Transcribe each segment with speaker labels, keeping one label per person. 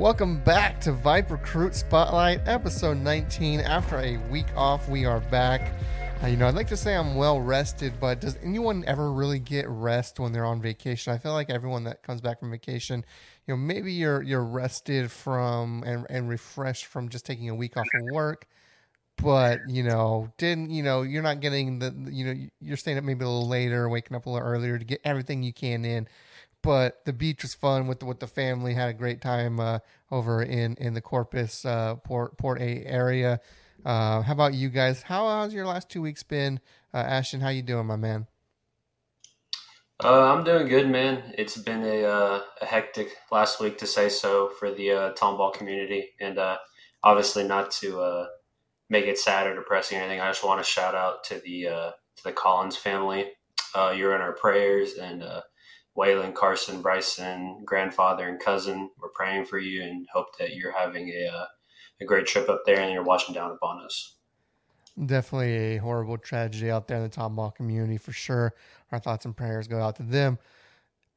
Speaker 1: Welcome back to Viper Recruit Spotlight, episode 19. After a week off, we are back. Uh, you know, I'd like to say I'm well rested, but does anyone ever really get rest when they're on vacation? I feel like everyone that comes back from vacation, you know, maybe you're you're rested from and, and refreshed from just taking a week off of work, but you know, didn't you know, you're not getting the you know, you're staying up maybe a little later, waking up a little earlier to get everything you can in. But the beach was fun with the, with the family. Had a great time uh, over in in the Corpus uh, Port Port A area. Uh, how about you guys? How how's your last two weeks been? Uh, Ashton, how you doing, my man?
Speaker 2: Uh, I'm doing good, man. It's been a, uh, a hectic last week to say so for the uh, tomball community, and obviously not to make it sad or depressing or anything. I just want to shout out to the to the Collins family. You're in our prayers, and Waylon, Carson, Bryson, grandfather, and cousin. We're praying for you and hope that you're having a uh, a great trip up there and you're watching down upon us.
Speaker 1: Definitely a horrible tragedy out there in the tomball community for sure. Our thoughts and prayers go out to them.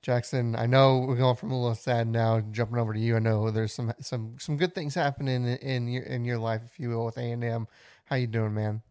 Speaker 1: Jackson, I know we're going from a little sad now, jumping over to you. I know there's some some some good things happening in, in your in your life, if you will, with A and M. How you doing, man?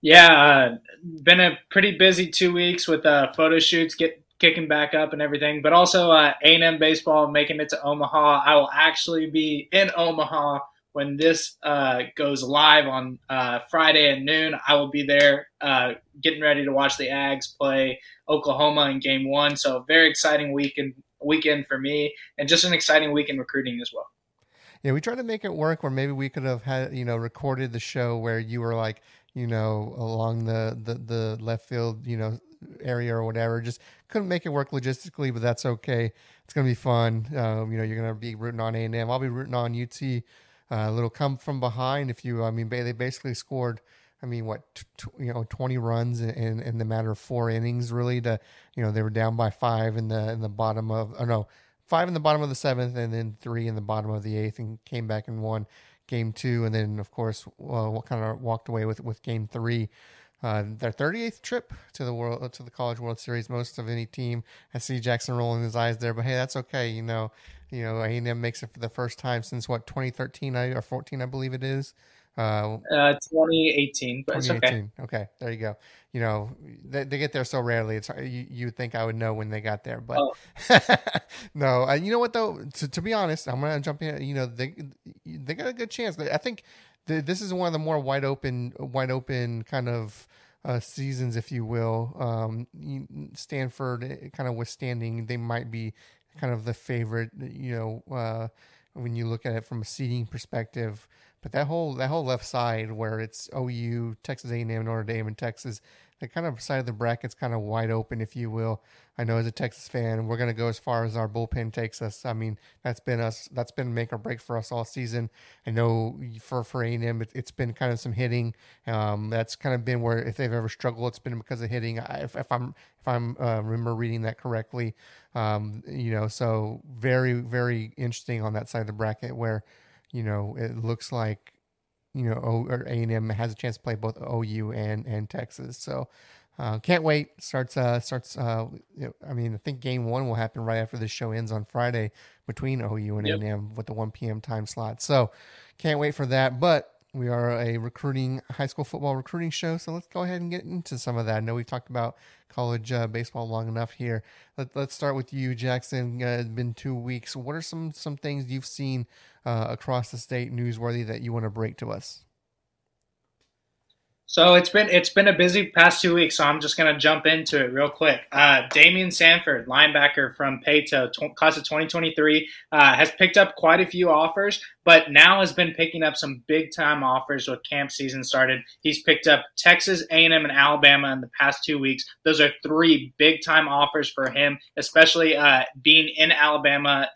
Speaker 3: Yeah, uh, been a pretty busy two weeks with uh, photo shoots, get kicking back up and everything, but also uh, A&M baseball making it to Omaha. I will actually be in Omaha when this uh, goes live on uh, Friday at noon. I will be there uh, getting ready to watch the Ags play Oklahoma in Game One. So very exciting weekend weekend for me, and just an exciting week in recruiting as well.
Speaker 1: Yeah, we tried to make it work where maybe we could have had you know recorded the show where you were like you know along the the, the left field you know area or whatever. Just couldn't make it work logistically, but that's okay. It's gonna be fun. Um, you know, you're gonna be rooting on A and M. I'll be rooting on UT. Uh, a little come from behind. If you, I mean, they basically scored. I mean, what t- t- you know, twenty runs in, in the matter of four innings. Really, to you know, they were down by five in the in the bottom of. Oh no, five in the bottom of the seventh, and then three in the bottom of the eighth, and came back and won game two, and then of course, uh, what kind of walked away with with game three uh, their 38th trip to the world to the College World Series, most of any team. I see Jackson rolling his eyes there, but hey, that's okay. You know, you know, A&M makes it for the first time since what 2013 or 14, I believe it is.
Speaker 3: Uh, uh 2018, but 2018.
Speaker 1: okay. Okay, there you go. You know, they, they get there so rarely. It's you, you think I would know when they got there, but oh. no. Uh, you know what though? To, to be honest, I'm gonna jump in. You know, they they got a good chance. I think the, this is one of the more wide open, wide open kind of uh, seasons, if you will. Um, Stanford eh, kind of withstanding, they might be kind of the favorite, you know, uh, when you look at it from a seeding perspective. But that whole that whole left side where it's OU, Texas A&M, Notre Dame, and Texas the kind of side of the bracket's kind of wide open, if you will. I know as a Texas fan, we're going to go as far as our bullpen takes us. I mean, that's been us. That's been make or break for us all season. I know for for A and M, it, has been kind of some hitting. Um, that's kind of been where if they've ever struggled, it's been because of hitting. I, if, if, I'm if I'm uh, remember reading that correctly, um, you know, so very very interesting on that side of the bracket where, you know, it looks like you know, o, or A and M has a chance to play both OU and and Texas. So uh, can't wait. Starts uh, starts. Uh, I mean, I think game one will happen right after this show ends on Friday between OU and yep. A&M with the 1 p.m. time slot. So can't wait for that. But we are a recruiting high school football recruiting show, so let's go ahead and get into some of that. I know we've talked about college uh, baseball long enough here. Let, us start with you, Jackson. Uh, it's been two weeks. What are some some things you've seen uh, across the state newsworthy that you want to break to us?
Speaker 3: So it's been it's been a busy past two weeks, so I'm just gonna jump into it real quick. Uh, Damian Sanford, linebacker from Pato, tw- class of 2023, uh, has picked up quite a few offers, but now has been picking up some big time offers with camp season started. He's picked up Texas, A&M, and Alabama in the past two weeks. Those are three big time offers for him, especially uh, being in Alabama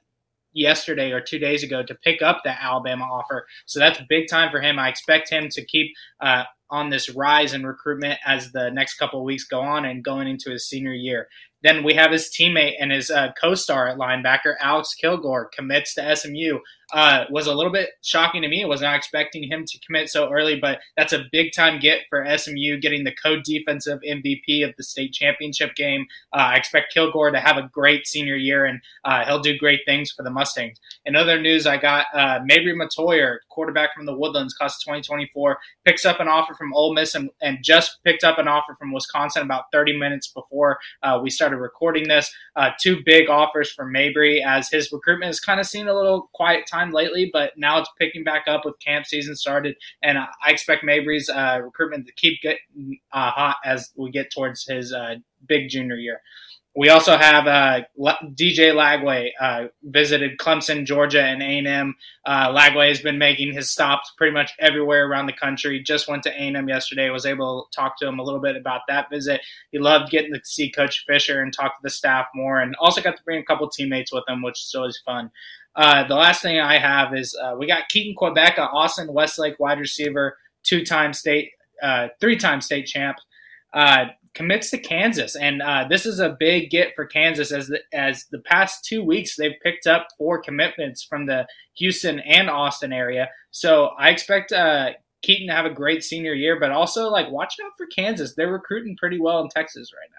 Speaker 3: yesterday or two days ago to pick up that Alabama offer. So that's big time for him. I expect him to keep uh, on this rise in recruitment as the next couple weeks go on and going into his senior year. Then we have his teammate and his uh, co-star at linebacker, Alex Kilgore, commits to SMU uh, was a little bit shocking to me. I was not expecting him to commit so early, but that's a big time get for SMU getting the co defensive MVP of the state championship game. Uh, I expect Kilgore to have a great senior year, and uh, he'll do great things for the Mustangs. In other news, I got uh, Mabrey Mettauer, quarterback from the Woodlands, class of 2024, picks up an offer from Ole Miss and, and just picked up an offer from Wisconsin about 30 minutes before uh, we started recording this. Uh, two big offers for Mabrey as his recruitment has kind of seen a little quiet time lately, but now it's picking back up with camp season started, and I expect Mabrey's uh, recruitment to keep getting uh, hot as we get towards his uh, big junior year. We also have uh, DJ Lagway uh, visited Clemson, Georgia, and A&M. Uh, Lagway has been making his stops pretty much everywhere around the country. Just went to A&M yesterday. Was able to talk to him a little bit about that visit. He loved getting to see Coach Fisher and talk to the staff more, and also got to bring a couple teammates with him, which is always fun. Uh, the last thing I have is uh, we got Keaton Kubecka, Austin Westlake wide receiver, two time state, uh, three time state champ, commits to Kansas. And uh, this is a big get for Kansas as the, as the past two weeks they've picked up four commitments from the Houston and Austin area. So I expect uh, Keaton to have a great senior year, but also like watch out for Kansas. They're recruiting pretty well in Texas right now.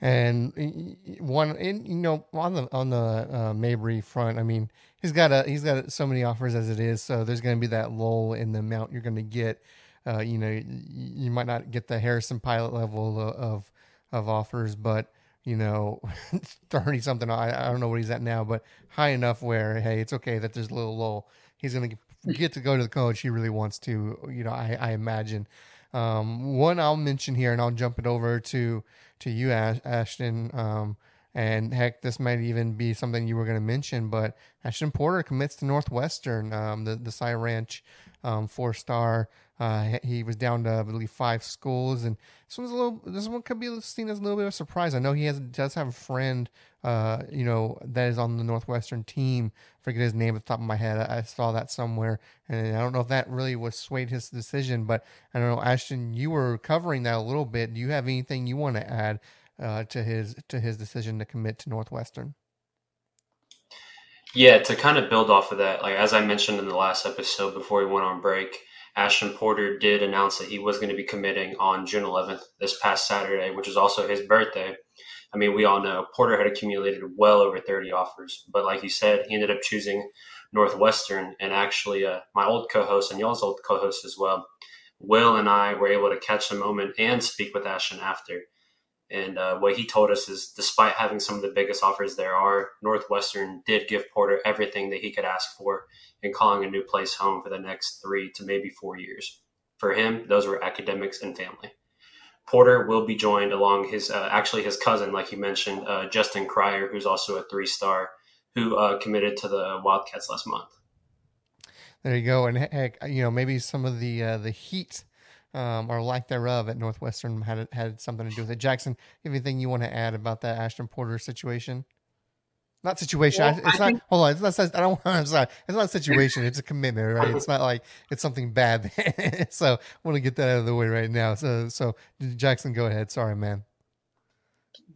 Speaker 1: And one, you know, on the on the uh, Mabrey front, I mean, he's got a he's got so many offers as it is, so there's going to be that lull in the amount you're going to get. Uh, you know, you might not get the Harrison pilot level of of offers, but you know, thirty something. I, I don't know what he's at now, but high enough where hey, it's okay that there's a little lull. He's to get to go to the college he really wants to. You know, I, I imagine. Um, one I'll mention here, and I'll jump it over to to you, Ashton. Um, and heck, this might even be something you were going to mention, but Ashton Porter commits to Northwestern, um, the the Cy Ranch um, four star. Uh, he was down to I believe five schools, and this one's a little. This one could be seen as a little bit of a surprise. I know he has does have a friend, uh, you know, that is on the Northwestern team. I forget his name at the top of my head. I, I, saw that somewhere, and I don't know if that really was swayed his decision. But I don't know, Ashton, you were covering that a little bit. Do you have anything you want to add uh, to his to his decision to commit to Northwestern?
Speaker 2: Yeah, to kind of build off of that, like as I mentioned in the last episode before we went on break, Ashton Porter did announce that he was going to be committing on June 11th, this past Saturday, which is also his birthday. I mean, we all know Porter had accumulated well over 30 offers, but like you said, he ended up choosing Northwestern. And actually, uh, my old co host and y'all's old co host as well, Will and I were able to catch the moment and speak with Ashton after. And uh, what he told us is, despite having some of the biggest offers there are, Northwestern did give Porter everything that he could ask for in calling a new place home for the next three to maybe four years. For him, those were academics and family. Porter will be joined along his uh, actually his cousin, like you mentioned, uh, Justin Cryer, who's also a three star, who uh, committed to the Wildcats last month.
Speaker 1: There you go, and heck, you know maybe some of the uh, the heat um, or lack thereof at Northwestern had had something to do with it. Jackson, anything you want to add about that Ashton Porter situation? Not situation. Well, it's I not. Think, hold on. It's not. I don't. I'm sorry. It's not a situation. It's a commitment, right? It's not like it's something bad. so I want to get that out of the way right now. So, so Jackson, go ahead. Sorry, man.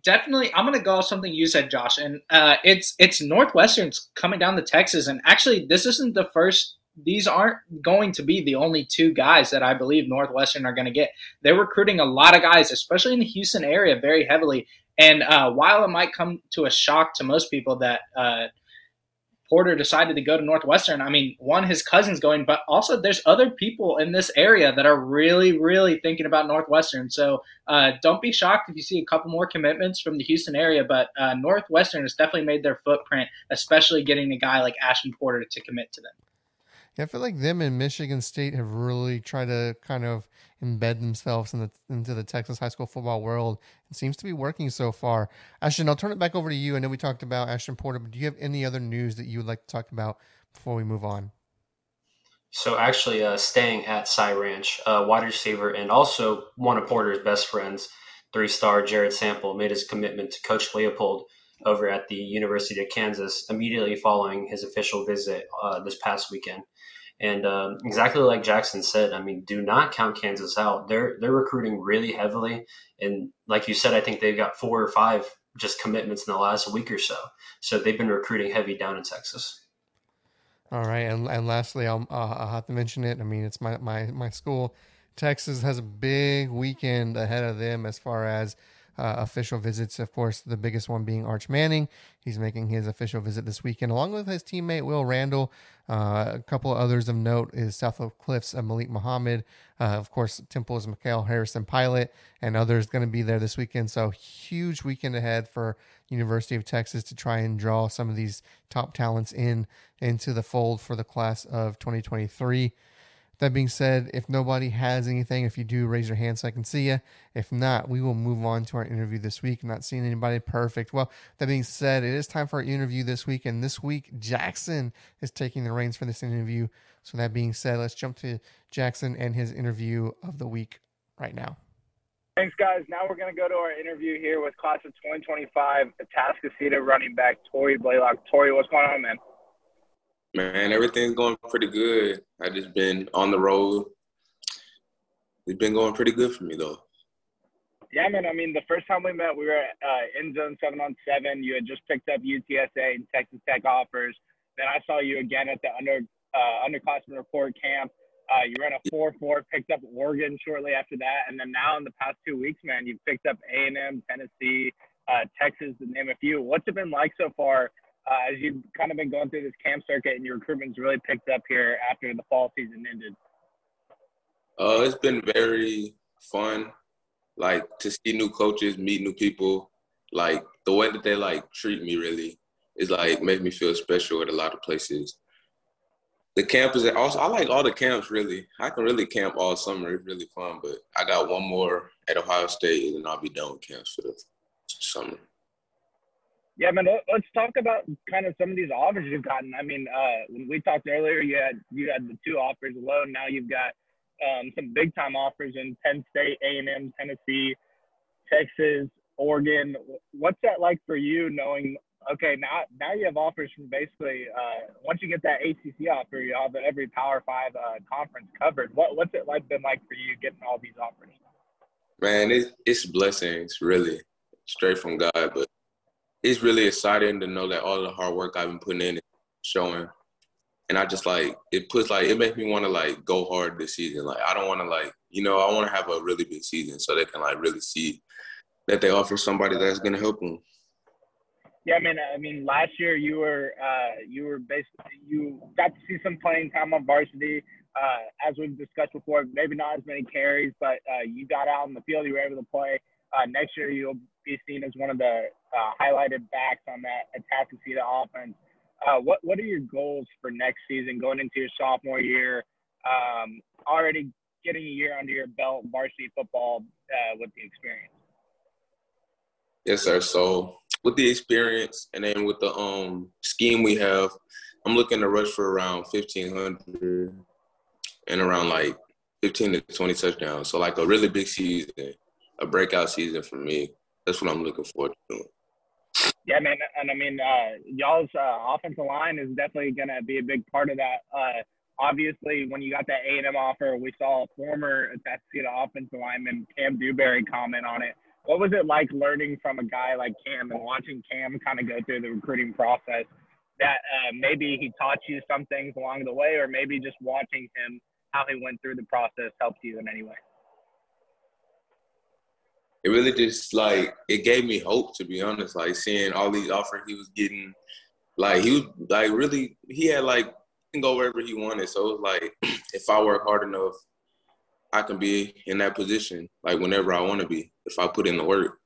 Speaker 3: Definitely, I'm gonna go off something you said, Josh, and uh, it's it's Northwestern's coming down to Texas, and actually, this isn't the first these aren't going to be the only two guys that I believe Northwestern are going to get. They're recruiting a lot of guys, especially in the Houston area, very heavily. And uh, while it might come to a shock to most people that uh, Porter decided to go to Northwestern, I mean, one, his cousin's going, but also there's other people in this area that are really, really thinking about Northwestern. So uh, don't be shocked if you see a couple more commitments from the Houston area, but uh, Northwestern has definitely made their footprint, especially getting a guy like Ashton Porter to commit to them.
Speaker 1: Yeah, I feel like them and Michigan State have really tried to kind of embed themselves in the, into the Texas high school football world. It seems to be working so far. Ashton, I'll turn it back over to you. I know we talked about Ashton Porter, but do you have any other news that you would like to talk about before we move on?
Speaker 2: So actually, uh, staying at Cy Ranch, uh, wide receiver and also one of Porter's best friends, three-star Jared Sample, made his commitment to Coach Leipold over at the University of Kansas immediately following his official visit uh, this past weekend. And um, exactly like Jackson said, I mean, do not count Kansas out. They're they're recruiting really heavily, and like you said, I think they've got four or five just commitments in the last week or so. So they've been recruiting heavy down in Texas.
Speaker 1: All right, and, and lastly, I'll, uh, I'll have to mention it. I mean, it's my, my, my school. Texas has a big weekend ahead of them as far as uh, official visits. Of course, the biggest one being Arch Manning. He's making his official visit this weekend, along with his teammate Will Randall. Uh, a couple of others of note is South Oak Cliff's uh, Malik Muhammad. Uh, of course, Temple's Mikhail Harrison Pilot, and others going to be there this weekend. So huge weekend ahead for University of Texas to try and draw some of these top talents in into the fold for the class of 2023. That being said, if nobody has anything, if you do, raise your hand so I can see you. If not, we will move on to our interview this week. Not seeing anybody perfect. Well, that being said, it is time for our interview this week. And this week, Jackson is taking the reins for this interview. So, that being said, let's jump to Jackson and his interview of the week right now.
Speaker 4: Thanks, guys. Now we're going to go to our interview here with class of 2025, Atascocita running back Tory Blaylock. Tory, what's going on, man?
Speaker 5: Man, everything's going pretty good. I just been on the road. It's been going pretty good for me though.
Speaker 4: Yeah, man. I mean, the first time we met, we were uh, in zone seven on seven. You had just picked up UTSA and Texas Tech offers. Then I saw you again at the under uh, underclassmen report camp. Uh, you ran a four four, picked up Oregon shortly after that, and then now in the past two weeks, man, you've picked up A and M, Tennessee, uh, Texas, to name a few. What's it been like so far uh, as you've kind of been going through this camp circuit and your recruitment's really picked up here after the fall season ended?
Speaker 5: Uh, it's been very fun, like to see new coaches, meet new people. Like the way that they like treat me really is like make me feel special at a lot of places. The camp is also I like all the camps really. I can really camp all summer. It's really fun, but I got one more at Ohio State and then I'll be done with camps for the summer.
Speaker 4: Yeah, man. Let's talk about kind of some of these offers you've gotten. I mean, uh, when we talked earlier, you had you had the two offers alone. Now you've got um, some big time offers in Penn State, A and M, Tennessee, Texas, Oregon. What's that like for you, knowing? Okay, now now you have offers from basically uh, once you get that ACC offer, you have every Power Five uh, conference covered. What what's it like been like for you getting all these offers?
Speaker 5: Man, it's it's blessings really straight from God, but it's really exciting to know that all the hard work I've been putting in is showing. And I just like it puts like it makes me want to like go hard this season. Like I don't want to like you know I want to have a really big season so they can like really see that they offer somebody that's gonna help them.
Speaker 4: Yeah, I mean, I mean, last year you were uh, you were basically you got to see some playing time on varsity. Uh, as we've discussed before, maybe not as many carries, but uh, you got out in the field. You were able to play. Uh, next year, you'll be seen as one of the uh, highlighted backs on that Atascocita offense. Uh, what what are your goals for next season, going into your sophomore year? Um, already getting a year under your belt, varsity football uh, with the experience.
Speaker 5: Yes, sir. So with the experience and then with the um scheme we have, I'm looking to rush for around 1500 and around like 15 to 20 touchdowns. So like a really big season, a breakout season for me that's what I'm looking forward to doing.
Speaker 4: Yeah, man, and I mean, uh, y'all's uh, offensive line is definitely going to be a big part of that. Uh, obviously, when you got that A and M offer, we saw a former Atascocita offensive lineman Kam Dewberry comment on it. What was it like learning from a guy like Kam and watching Kam kind of go through the recruiting process? That uh, maybe he taught you some things along the way, or maybe just watching him how he went through the process helped you in any way
Speaker 5: it really just like it gave me hope to be honest. Like seeing all these offers he was getting, like he was like really he had like can go wherever he wanted. So it was like if I work hard enough, I can be in that position like whenever I want to be if I put in the work.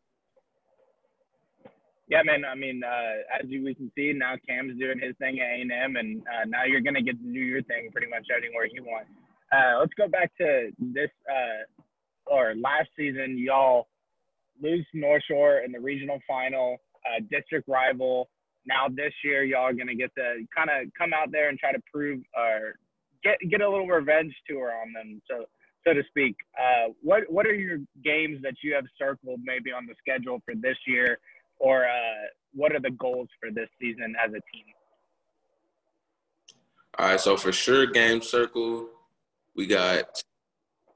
Speaker 4: Yeah, man. I mean, uh, as you, we can see now, Kam's doing his thing at A&M, and uh, now you're gonna get to do your thing pretty much anywhere you want. Uh, let's go back to this uh, or last season. Y'all lose North Shore in the regional final, uh, district rival. Now this year, y'all are gonna get to kind of come out there and try to prove or get get a little revenge tour on them, so so to speak. Uh, what what are your games that you have circled maybe on the schedule for this year, or uh, what are the goals for this season as a team?
Speaker 5: All right, so for sure, game circle, we got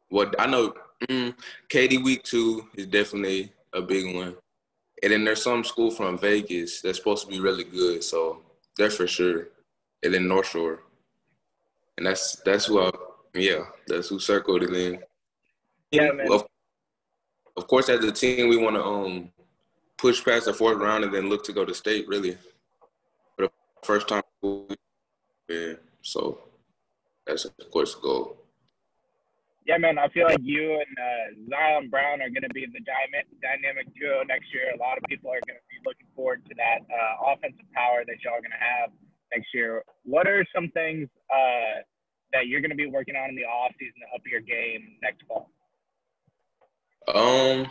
Speaker 5: what I know. Mm, Katy week two is definitely a big one, and then there's some school from Vegas that's supposed to be really good, so that's for sure. And then North Shore, and that's that's who I yeah that's who circled it in.
Speaker 4: Yeah, man.
Speaker 5: Of, of course, as a team, we want to um push past the fourth round and then look to go to state really for the first time. Yeah, so that's of course the goal.
Speaker 4: Yeah, man, I feel like you and uh, Zion Brown are going to be the dynamic duo next year. A lot of people are going to be looking forward to that uh, offensive power that y'all are going to have next year. What are some things uh, that you're going to be working on in the off season to up your game next fall?
Speaker 5: Um,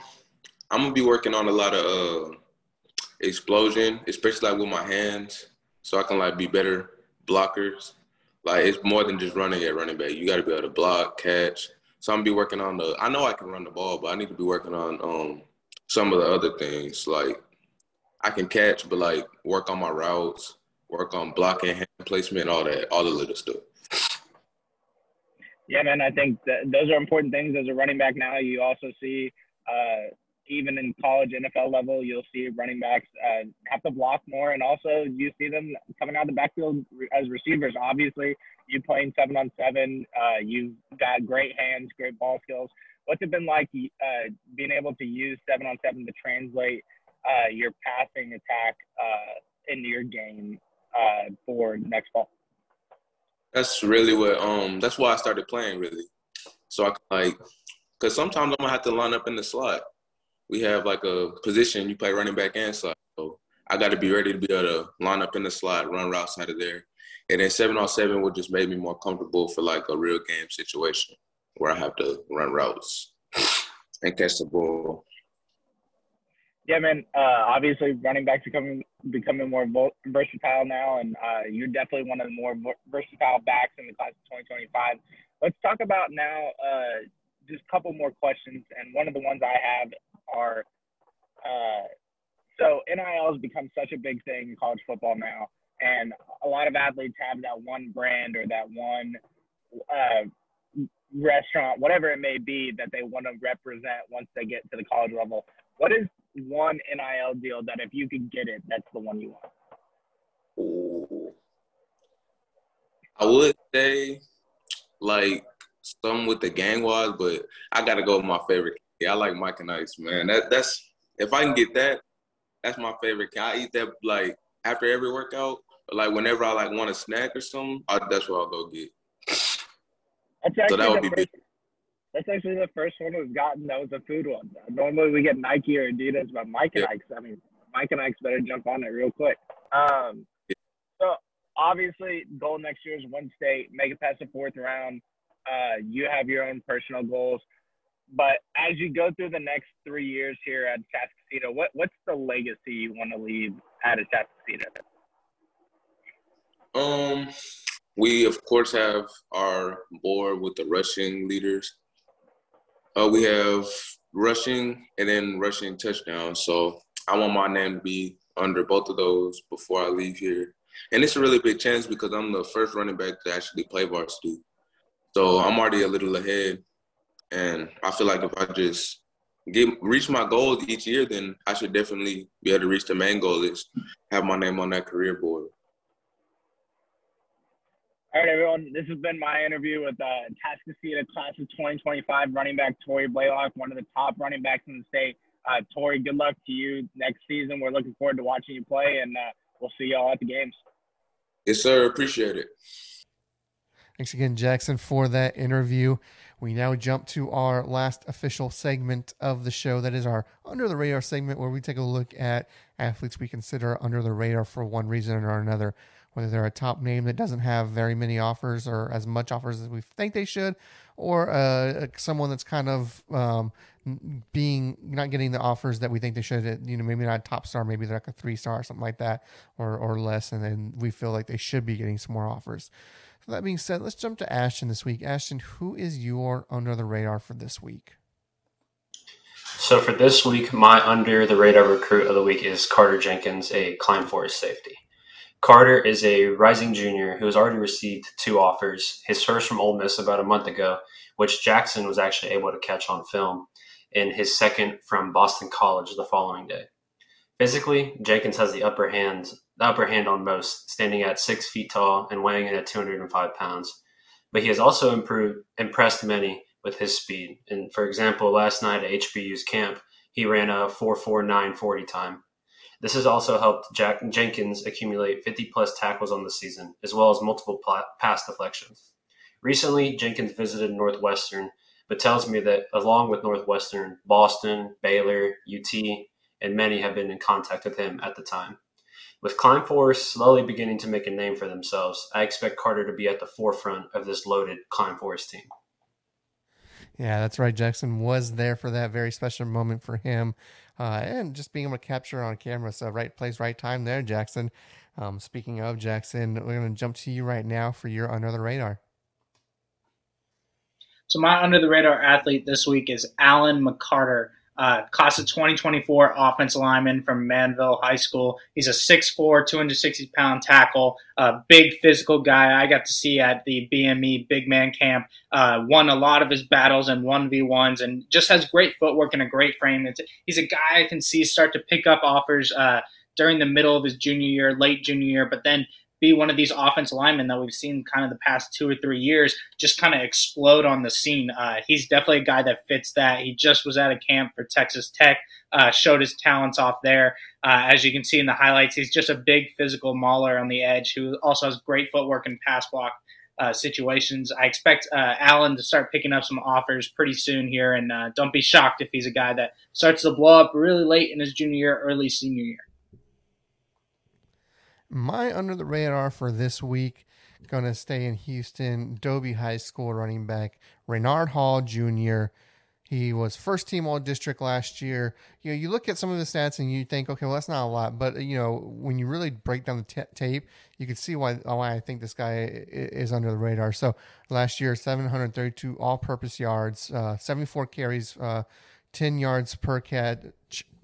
Speaker 5: I'm gonna be working on a lot of uh, explosion, especially like with my hands, so I can like be better blockers. Like it's more than just running at running back. You got to be able to block, catch. So I'm gonna be working on the. I know I can run the ball, but I need to be working on um some of the other things. Like I can catch, but like work on my routes, work on blocking, hand placement, all that, all the little stuff.
Speaker 4: Yeah, man. I think those are important things as a running back. Now you also see uh, even in college NFL level, you'll see running backs uh, have to block more, and also you see them coming out of the backfield as receivers. Obviously, you playing seven on seven, uh, you've got great hands, great ball skills. What's it been like uh, being able to use seven on seven to translate uh, your passing attack uh, into your game uh, for next fall?
Speaker 5: That's really what um. That's why I started playing really, so I like, cause sometimes I'm gonna have to line up in the slot we have like a position you play running back and slot. So I got to be ready to be able to line up in the slot, run routes out of there. And then seven on seven would just make me more comfortable for like a real game situation where I have to run routes and catch the ball.
Speaker 4: Yeah, man. Uh, obviously, running backs becoming becoming more versatile now, and uh, you're definitely one of the more versatile backs in the class of 2025. Let's talk about now uh, just a couple more questions, and one of the ones I have are uh, so NIL has become such a big thing in college football now, and a lot of athletes have that one brand or that one uh, restaurant, whatever it may be, that they want to represent once they get to the college level. What is one NIL deal that if you could get it, that's the one you want?
Speaker 5: I would say like some with the gang wise, but I gotta go with my favorite yeah, I like Mike and Ike, man. That that's if I can get that, that's my favorite. Can I eat that like after every workout? Or, like whenever I like want a snack or something, I, that's what I'll go get.
Speaker 4: That's so that would be big. That's actually the first one we've gotten that was a food one. Normally we get Nike or Adidas, but Mike and yeah. Ike's. I mean, Mike and Ike's better jump on it real quick. Um, yeah. so obviously, goal next year is one state, make it past the fourth round. Uh, you have your own personal goals. But as you go through the next three years here at Atascocita, what what's the legacy you want to leave at Atascocita?
Speaker 5: Um, we of course have our board with the rushing leaders. Uh, we have rushing and then rushing touchdowns. So I want my name to be under both of those before I leave here. And it's a really big chance because I'm the first running back to actually play varsity. So I'm already a little ahead and I feel like if I just get reach my goals each year, then I should definitely be able to reach the main goal is have my name on that career board.
Speaker 4: All right, everyone. This has been my interview with uh, Atascocita Class of 2025 running back Tory Blaylock, one of the top running backs in the state. Uh, Tory, good luck to you next season. We're looking forward to watching you play, and uh, we'll see y'all at the games.
Speaker 5: Yes, sir. Appreciate it.
Speaker 1: Thanks again, Jackson, for that interview. We now jump to our last official segment of the show. That is our under the radar segment, where we take a look at athletes we consider under the radar for one reason or another. Whether they're a top name that doesn't have very many offers or as much offers as we think they should, or uh, someone that's kind of um, being not getting the offers that we think they should. You know, maybe not a top star, maybe they're like a three star or something like that, or or less, and then we feel like they should be getting some more offers. That being said, let's jump to Ashton this week. Ashton, who is your under the radar for this week?
Speaker 2: So for this week, my under the radar recruit of the week is Carter Jenkins, a Klein Forest safety. Carter is a rising junior who has already received two offers. His first from Ole Miss about a month ago, which Jackson was actually able to catch on film, and his second from Boston College the following day. Physically, Jenkins has the upper hand, the upper hand on most, standing at six feet tall and weighing in at 205 pounds. But he has also improved, impressed many with his speed. And for example, last night at HBU's camp, he ran a 4.4940 time. This has also helped Jack Jenkins accumulate 50 plus tackles on the season, as well as multiple pass deflections. Recently, Jenkins visited Northwestern, but tells me that along with Northwestern, Boston, Baylor, UT, and many have been in contact with him at the time. With Klein Forest slowly beginning to make a name for themselves, I expect Carter to be at the forefront of this loaded Klein Forest team.
Speaker 1: Yeah, that's right. Jackson was there for that very special moment for him, uh, and just being able to capture on camera. So, right place, right time there, Jackson. Um, speaking of Jackson, we're going to jump to you right now for your under the radar.
Speaker 3: So, my under the radar athlete this week is Alan McCarter uh, class of 2024 offensive lineman from Manvel High School. He's a 6'4", 260 pound tackle, a big physical guy. I got to see at the BME Big Man Camp. Uh, won a lot of his battles v ones, and just has great footwork and a great frame. It's, he's a guy I can see start to pick up offers uh, during the middle of his junior year, late junior year, but then be one of these offensive linemen that we've seen kind of the past two or three years just kind of explode on the scene. Uh, he's definitely a guy that fits that. He just was at a camp for Texas Tech, uh, showed his talents off there. Uh, as you can see in the highlights, he's just a big physical mauler on the edge who also has great footwork and pass block. Uh, situations. I expect uh, Allen to start picking up some offers pretty soon here, and uh, don't be shocked if he's a guy that starts to blow up really late in his junior year, early senior year.
Speaker 1: My under the radar for this week, going to stay in Houston, Dobie High School running back Renard Hall Jr. He was first team all district last year. You know, you look at some of the stats and you think, okay, well, that's not a lot. But, you know, when you really break down the t- tape, you can see why, why I think this guy is under the radar. So last year, 732 all purpose yards, uh, 74 carries, uh, 10 yards per cat,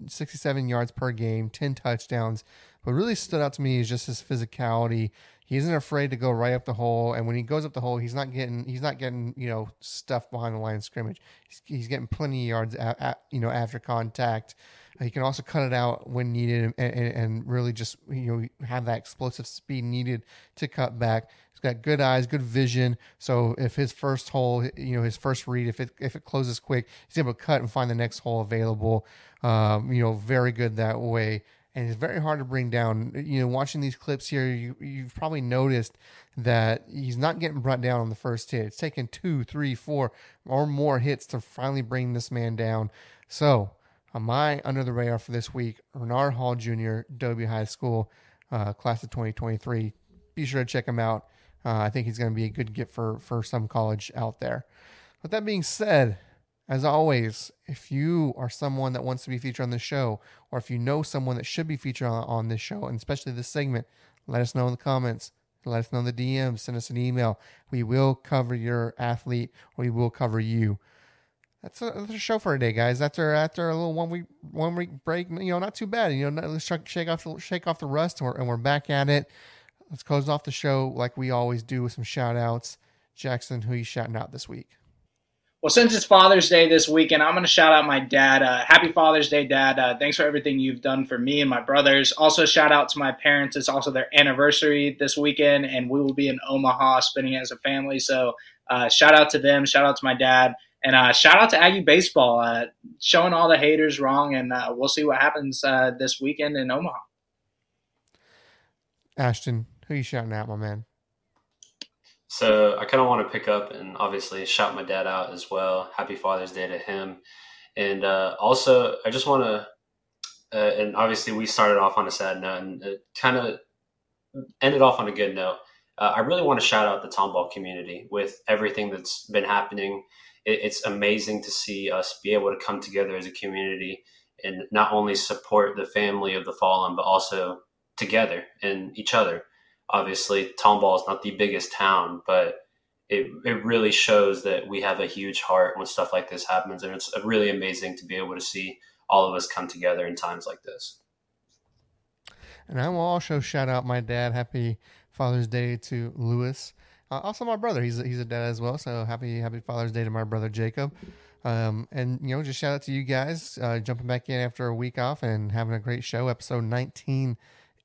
Speaker 1: 67 yards per game, 10 touchdowns. What really stood out to me is just his physicality. He isn't afraid to go right up the hole, and when he goes up the hole, he's not getting he's not getting you know stuff behind the line of scrimmage. He's, he's getting plenty of yards at, at, you know after contact. he can also cut it out when needed, and, and, and really just you know have that explosive speed needed to cut back. He's got good eyes, good vision. So if his first hole, you know, his first read, if it if it closes quick, he's able to cut and find the next hole available. Um, you know, very good that way and it's very hard to bring down. You know, watching these clips here, you you've probably noticed that he's not getting brought down on the first hit. It's taken two, three, four, or more hits to finally bring this man down. So, on my under the radar for this week, Renard Hall Jr., Dobie High School, uh, class of 2023. Be sure to check him out. Uh, I think he's going to be a good get for for some college out there. With that being said, as always, if you are someone that wants to be featured on the show, or if you know someone that should be featured on, on this show, and especially this segment, let us know in the comments. Let us know in the DM. Send us an email. We will cover your athlete, or we will cover you. That's a, that's a show for today, guys. After after a little one week one week break, you know, not too bad. You know, let's shake off the, shake off the rust, and we're, and we're back at it. Let's close off the show like we always do with some shout outs. Jackson, who you shouting out this week?
Speaker 3: Well, since it's Father's Day this weekend, I'm going to shout out my dad. Uh, happy Father's Day, Dad. Uh, thanks for everything you've done for me and my brothers. Also, shout out to my parents. It's also their anniversary this weekend, and we will be in Omaha spending it as a family. So, uh, shout out to them. Shout out to my dad. And uh, shout out to Aggie Baseball, uh, showing all the haters wrong. And uh, we'll see what happens this weekend in Omaha.
Speaker 1: Ashton, who you shouting out, my man?
Speaker 2: So I kind of want to pick up and obviously shout my dad out as well. Happy Father's Day to him. And uh, also, I just want to, uh, and obviously, we started off on a sad note and kind of ended off on a good note. Uh, I really want to shout out the Tomball community with everything that's been happening. It, it's amazing to see us be able to come together as a community and not only support the family of the fallen, but also together and each other obviously Tomball is not the biggest town, but it, it really shows that we have a huge heart when stuff like this happens. And it's really amazing to be able to see all of us come together in times like this.
Speaker 1: And I will also shout out my dad. Happy Father's Day to Lewis. Uh, also, my brother. He's a, he's a dad as well. So happy Happy Father's Day to my brother Jacob. Um, and you know, just shout out to you guys uh, jumping back in after a week off and having a great show. Episode 19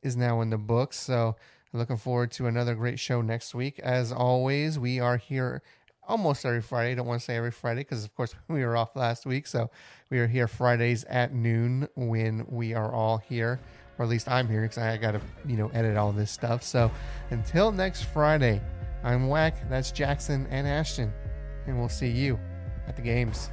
Speaker 1: is now in the books. So looking forward to another great show next week. As always, we are here almost every Friday. I don't want to say every Friday because, of course, we were off last week. So we are here Fridays at noon when we are all here, or at least I'm here because I got to, you know, edit all this stuff. So until next Friday, I'm Whack. That's Jackson and Ashton, and we'll see you at the games.